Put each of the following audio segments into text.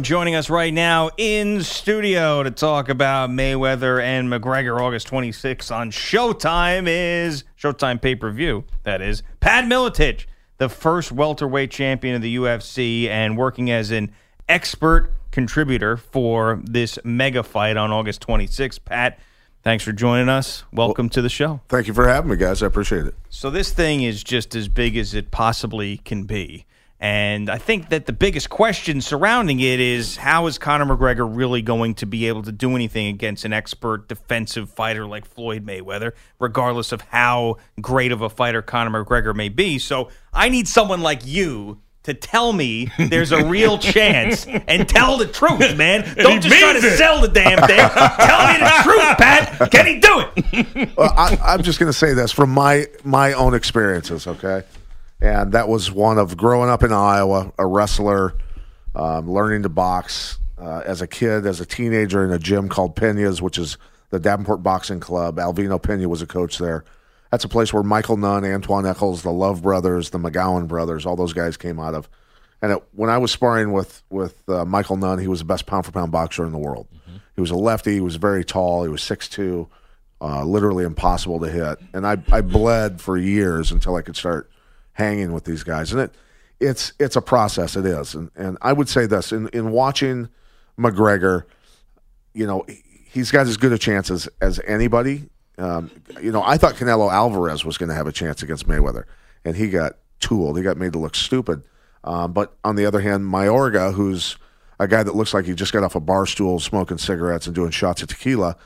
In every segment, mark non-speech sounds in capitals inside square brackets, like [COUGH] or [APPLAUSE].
Joining us right now in studio to talk about Mayweather and McGregor August 26th on Showtime is Showtime pay per view, that is, Pat Miletich, the first welterweight champion of the UFC and working as an expert contributor for this mega fight on August 26th. Pat, thanks for joining us. Welcome to the show. Thank you for having me, guys. I appreciate it. So, this thing is just as big as it possibly can be. And I think that the biggest question surrounding it is how is Conor McGregor really going to be able to do anything against an expert defensive fighter like Floyd Mayweather, regardless of how great of a fighter Conor McGregor may be? So I need someone like you to tell me there's a real [LAUGHS] chance and tell the truth, man. Don't just try to it. sell the damn thing. tell me the truth, Pat. Can he do it? Well, I, I'm just going to say this from my my own experiences, okay? And that was one of growing up in Iowa, a wrestler, um, learning to box uh, as a kid, as a teenager in a gym called Pena's, which is the Davenport Boxing Club. Alvino Pena was a coach there. That's a place where Michael Nunn, Antwun Echols, the Love brothers, the McGowan brothers, all those guys came out of. And it, when I was sparring with with uh, Michael Nunn, he was the best pound for pound boxer in the world. He was a lefty. He was very tall. He was 6'2", uh, literally impossible to hit. And I, I bled for years until I could start hanging with these guys. And it it's it's a process. It is. And and I would say this in in watching McGregor, you know, he- he's got as good a chance as, as anybody. Um, you know, I thought Canelo Alvarez was going to have a chance against Mayweather, and he got tooled. He got made to look stupid. Um, but on the other hand, Mayorga, who's a guy that looks like he just got off a bar stool smoking cigarettes and doing shots of tequila,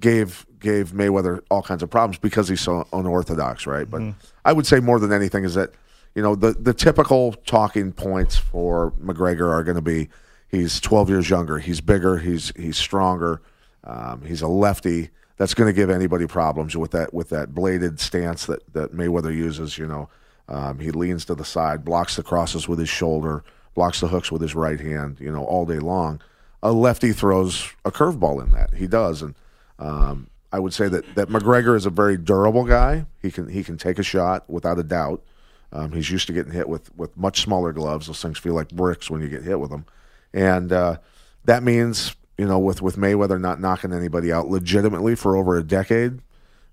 gave gave Mayweather all kinds of problems because he's so unorthodox, right? But I would say more than anything is that you know the the typical talking points for McGregor are going to be he's 12 years younger, he's bigger, he's he's stronger, um, he's a lefty. That's going to give anybody problems with that with that bladed stance that that Mayweather uses. You know, um, he leans to the side, blocks the crosses with his shoulder, blocks the hooks with his right hand. You know, all day long. A lefty throws a curveball in that. He does, and um, I would say that that McGregor is a very durable guy. He can he can take a shot without a doubt. Um, he's used to getting hit with with much smaller gloves. Those things feel like bricks when you get hit with them, and uh, that means you know with with Mayweather not knocking anybody out legitimately for over a decade.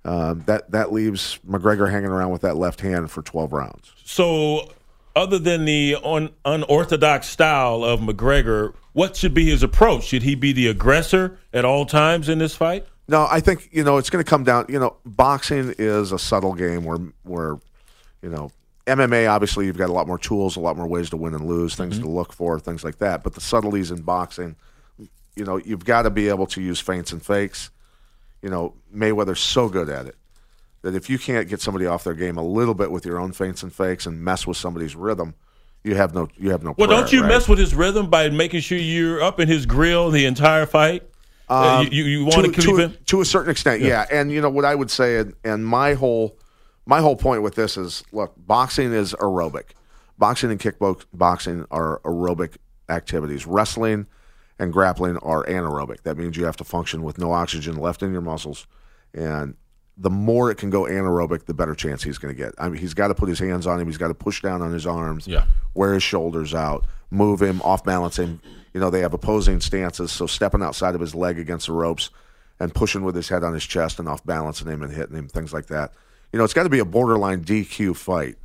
Um, that that leaves McGregor hanging around with that left hand for twelve rounds. So, other than the un- unorthodox style of McGregor, what should be his approach? Should he be the aggressor at all times in this fight? No, I think you know it's going to come down. You know, boxing is a subtle game where where you know MMA. Obviously, you've got a lot more tools, a lot more ways to win and lose, things mm-hmm. to look for, things like that. But the subtleties in boxing, you know, you've got to be able to use feints and fakes. You know, Mayweather's so good at it that if you can't get somebody off their game a little bit with your own feints and fakes and mess with somebody's rhythm, you have no you have no. Well, prayer, don't you right? mess with his rhythm by making sure you're up in his grill the entire fight? Uh, you you, want to to, keep to, him? to a certain extent, yeah. And you know what I would say, and, and my whole my whole point with this is, look, boxing is aerobic. Boxing and kickboxing are aerobic activities. Wrestling and grappling are anaerobic. That means you have to function with no oxygen left in your muscles, and the more it can go anaerobic, the better chance he's going to get. I mean, he's got to put his hands on him. He's got to push down on his arms. Yeah. Wear his shoulders out. Move him off balance him. You know they have opposing stances, so stepping outside of his leg against the ropes and pushing with his head on his chest and off balancing him and hitting him, things like that. You know, it's got to be a borderline DQ fight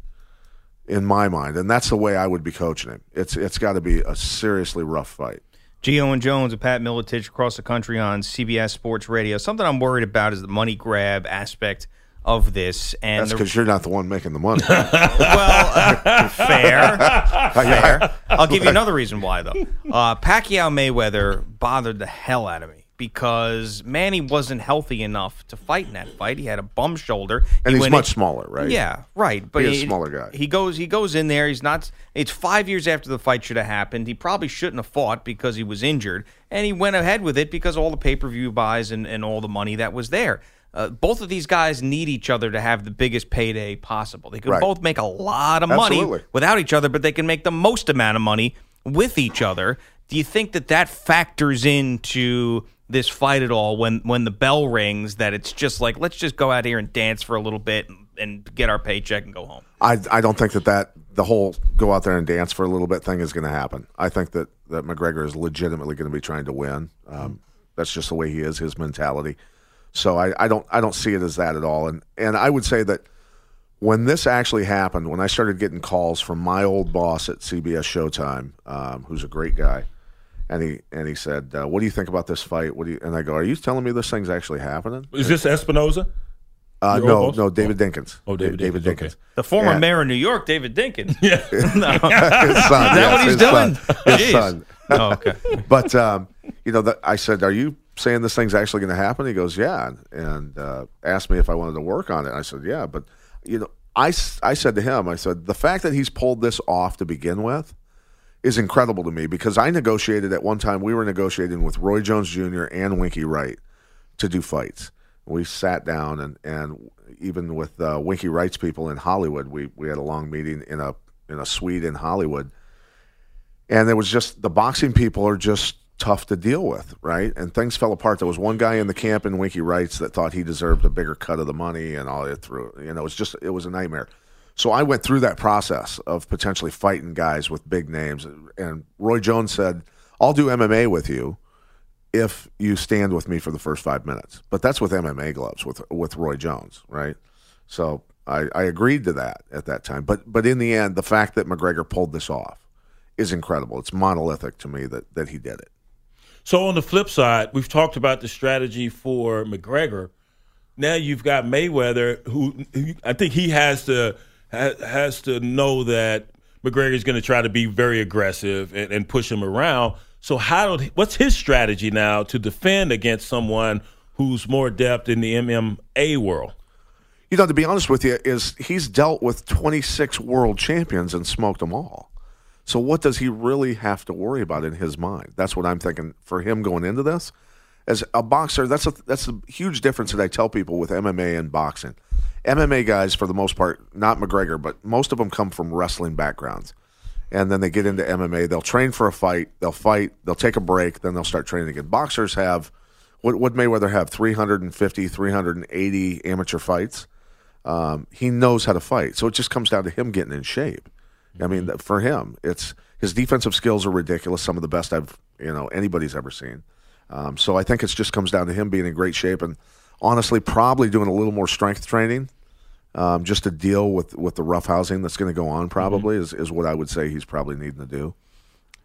in my mind, and that's the way I would be coaching him. It's it's got to be a seriously rough fight. Gio and Jones and Pat Miletich across the country on CBS Sports Radio. Something I'm worried about is the money grab aspect of this. And That's because you're not the one making the money. [LAUGHS] well, uh, fair, [LAUGHS] fair. I'll give you another reason why, though. Uh, Pacquiao Mayweather bothered the hell out of me because Manny wasn't healthy enough to fight in that fight. He had a bum shoulder, And He he's much in- smaller, right? Yeah, right. But he's a smaller guy. He goes. He goes in there. He's not. It's five years after the fight should have happened. He probably shouldn't have fought because he was injured, and he went ahead with it because all the pay per view buys and, and all the money that was there. Uh, both of these guys need each other to have the biggest payday possible. They can Right. both make a lot of money Absolutely. without each other, but they can make the most amount of money with each other. Do you think that that factors into this fight at all when when the bell rings? That it's just like let's just go out here and dance for a little bit and, and get our paycheck and go home. I, I don't think that, that the whole go out there and dance for a little bit thing is going to happen. I think that, that McGregor is legitimately going to be trying to win. Um, that's just the way he is, his mentality. So I, I don't I don't see it as that at all. And and I would say that when this actually happened, when I started getting calls from my old boss at CBS Showtime, um, who's a great guy, and he and he said, uh, "What do you think about this fight?" What do you? And I go, "Are you telling me this thing's actually happening?" Is this Espinoza? Uh, Your no, boss? no, David Dinkins. Oh, David David Dinkins, Dinkins. okay. The former Yeah. mayor of New York, David Dinkins. [LAUGHS] Yeah. [LAUGHS] [LAUGHS] his son. Is yes, what he's his doing? Son, his son. Oh, okay. But um, you know, the, I said, "Are you saying this thing's actually going to happen?" He goes, "Yeah," and uh, asked me if I wanted to work on it. I said, "Yeah," but you know, I, s- I said to him, I said, "The fact that he's pulled this off to begin with is incredible to me because I negotiated at one time. We were negotiating with Roy Jones Jr. and Winky Wright to do fights. We sat down and and even with uh, Winky Wright's people in Hollywood, we we had a long meeting in a in a suite in Hollywood." and it was just the boxing people are just tough to deal with, right? And things fell apart. There was one guy in the camp in Winky Wrights that thought he deserved a bigger cut of the money, and all it through. You know, it was just it was a nightmare. So I went through that process of potentially fighting guys with big names, and Roy Jones said, "I'll do MMA with you." If you stand with me for the first five minutes, but that's with MMA gloves with with Roy Jones, right? So I, I agreed to that at that time. But but in the end, the fact that McGregor pulled this off is incredible. It's monolithic to me that that he did it. So on the flip side, we've talked about the strategy for McGregor. Now you've got Mayweather, who, who I think he has to ha, has to know that McGregor is going to try to be very aggressive and, and push him around. So how what's his strategy now to defend against someone who's more adept in the MMA world? You know, to be honest with you, is he's dealt with 26 world champions and smoked them all. So what does he really have to worry about in his mind? That's what I'm thinking for him going into this. As a boxer, that's a that's a huge difference that I tell people with MMA and boxing. MMA guys, for the most part, not McGregor, but most of them come from wrestling backgrounds. And then they get into MMA. They'll train for a fight. They'll fight. They'll take a break. Then they'll start training again. Boxers have what what Mayweather have 350, 380 amateur fights um, he knows how to fight. So it just comes down to him getting in shape. I mean, for him, it's his defensive skills are ridiculous. Some of the best I've you know anybody's ever seen. Um, so I think it just comes down to him being in great shape and honestly probably doing a little more strength training um, just to deal with with the rough housing that's going to go on. Probably is is what I would say he's probably needing to do.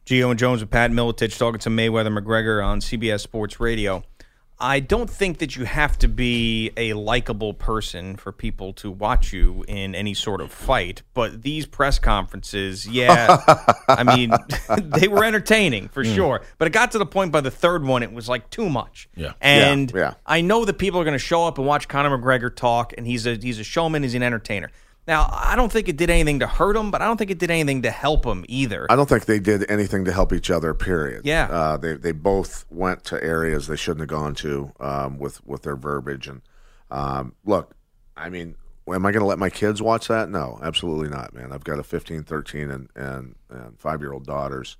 Gio and Jones with Pat Miletich talking to Mayweather McGregor on CBS Sports Radio. I don't think that you have to be a likable person for people to watch you in any sort of fight, but these press conferences, yeah, I mean, [LAUGHS] they were entertaining for hmm. sure. But it got to the point by the third one, it was like too much. Yeah. And Yeah, yeah. I know that people are going to show up and watch Conor McGregor talk, and he's a he's a showman, he's an entertainer. Now, I don't think it did anything to hurt them, but I don't think it did anything to help them either. I don't think they did anything to help each other. Period. Yeah. uh, they they both went to areas they shouldn't have gone to um, with with their verbiage. And um, look, I mean, am I going to let my kids watch that? No, absolutely not, man. I've got a 15, 13, and and, and five year old daughters.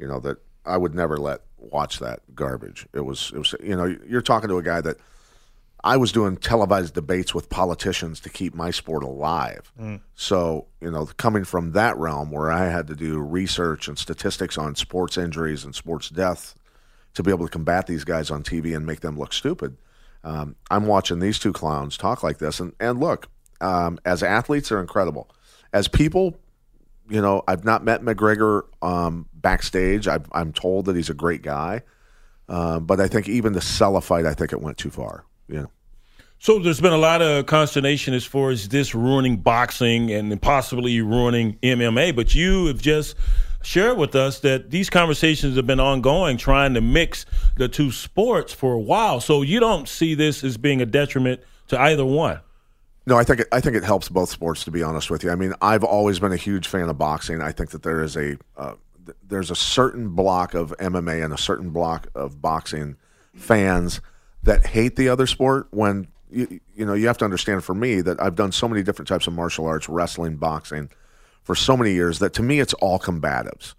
You know that I would never let watch that garbage. It was it was you know you're talking to a guy that. I was doing televised debates with politicians to keep my sport alive. So, you know, coming from that realm where I had to do research and statistics on sports injuries and sports death to be able to combat these guys on TV and make them look stupid, um, I'm watching these two clowns talk like this. And, and look, um, as athletes, they're incredible. As people, you know, I've not met McGregor um, backstage. I've, I'm told that he's a great guy. Um, but I think even to sell a fight, I think it went too far. Know. So there's been a lot of consternation as far as this ruining boxing and possibly ruining MMA, but you have just shared with us that these conversations have been ongoing, trying to mix the two sports for a while. So you don't see this as being a detriment to either one. No, I think it, I think it helps both sports. To be honest with you, I mean, I've always been a huge fan of boxing. I think that there is a uh, there's a certain block of MMA and a certain block of boxing fans that hate the other sport. When you, you know, you have to understand. For me, that I've done so many different types of martial arts, wrestling, boxing, for so many years that to me it's all combatives.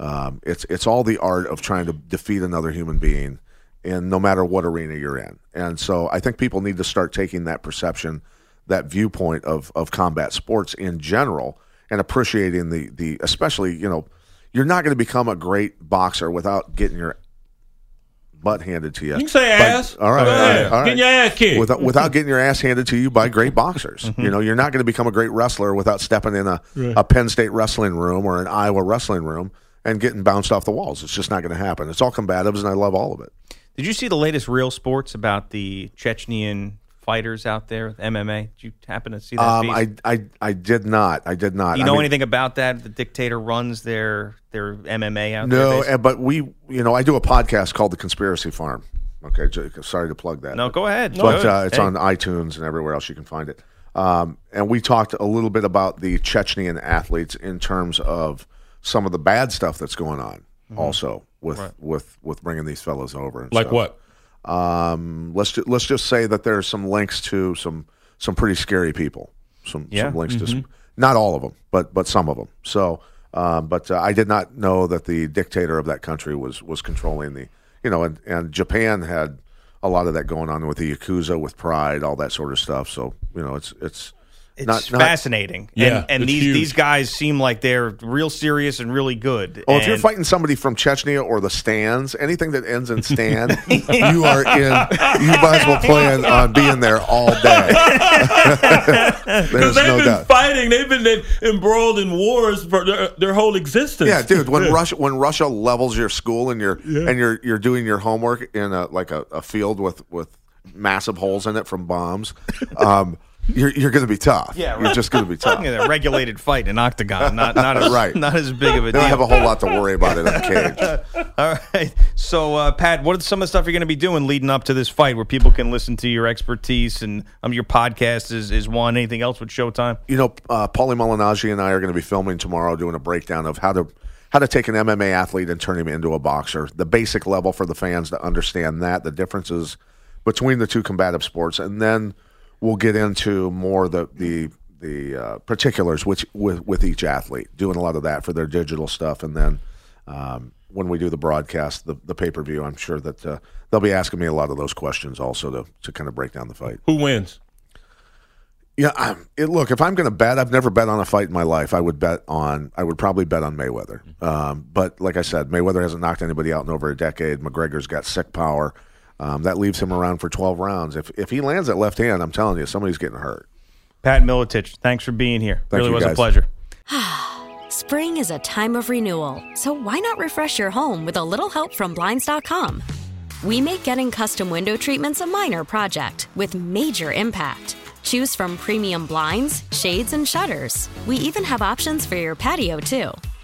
Um, it's it's all the art of trying to defeat another human being, and no matter what arena you're in. And so I think people need to start taking that perception that viewpoint of of combat sports in general and appreciating the the especially you know you're not going to become a great boxer without getting your butt handed to you. You can say by- ass. all right, Go all ahead. right, all right. Getting your ass kicked. Without, without getting your ass handed to you by great [LAUGHS] boxers. You know, you're not going to become a great wrestler without stepping in a, a Penn State wrestling room or an Iowa wrestling room and getting bounced off the walls. It's just not going to happen. It's all combatives, and I love all of it. Did you see the latest Real Sports about the Chechnyan fighters out there with MMA? Did you happen to see that? Um, piece? I, I, I did not. I did not. Do you I know mean, anything about that? The dictator runs their their MMA out there. No, basically? eh, but we, you know, I do a podcast called The Conspiracy Farm. Okay, sorry to plug that. no, go ahead. but Good. uh, it's Hey. on iTunes and everywhere else you can find it. Um, and we talked a little bit about the Chechnyan athletes in terms of some of the bad stuff that's going on, Mm-hmm. also with with with bringing these fellows over. And like stuff. what? Um, let's ju- let's just say that there's some links to some some pretty scary people. Some, Yeah. some links to some, not all of them, but but some of them. So, um, but uh, I did not know that the dictator of that country was was controlling the you know, and and Japan had a lot of that going on with the yakuza, with Pride, all that sort of stuff. So you know, it's it's It's not, not fascinating. Yeah, and, and it's these huge. these guys seem like they're real serious and really good. Oh, if you're fighting somebody from Chechnya or the stands, anything that ends in stand, [LAUGHS] you are in. You might as well plan on being there all day. [LAUGHS] Because There's they've no been doubt. fighting, they've been in- embroiled in wars for their, their whole existence. Yeah, dude. When Russia when Russia levels your school and you're and you're you're doing your homework in a like a, a field with with massive holes in it from bombs, um, you're you're going to be tough. Yeah, you're just going to be [LAUGHS] tough. A regulated fight in an octagon, not not [LAUGHS] as, Right. not as big of a They don't have a whole lot to worry about in a cage. [LAUGHS] All right. So, uh, Pat, what are some of the stuff you're going to be doing leading up to this fight, where people can listen to your expertise and um, your podcast is is one. Anything else with Showtime? you know, uh, Paulie Malignaggi and I are going to be filming tomorrow, doing a breakdown of how to how to take an MMA athlete and turn him into a boxer. The basic level for the fans to understand that the differences between the two combative sports, and then we'll get into more the the the uh, particulars which with with each athlete, doing a lot of that for their digital stuff, and then. Um, when we do the broadcast, the, the pay per view, I'm sure that uh, they'll be asking me a lot of those questions also to, to kind of break down the fight. Who wins? Yeah, I'm, it, look, if I'm going to bet, I've never bet on a fight in my life. I would bet on, I would probably bet on Mayweather. Um, but like I said, Mayweather hasn't knocked anybody out in over a decade. McGregor's got sick power. Um, that leaves him around for 12 rounds. If if he lands that left hand, I'm telling you, somebody's getting hurt. Pat Miletich, thanks for being here. Thank really you, was a guys. pleasure. [SIGHS] Spring is a time of renewal, so why not refresh your home with a little help from Blinds.com? We make getting custom window treatments a minor project with major impact. Choose from premium blinds, shades, and shutters. We even have options for your patio, too.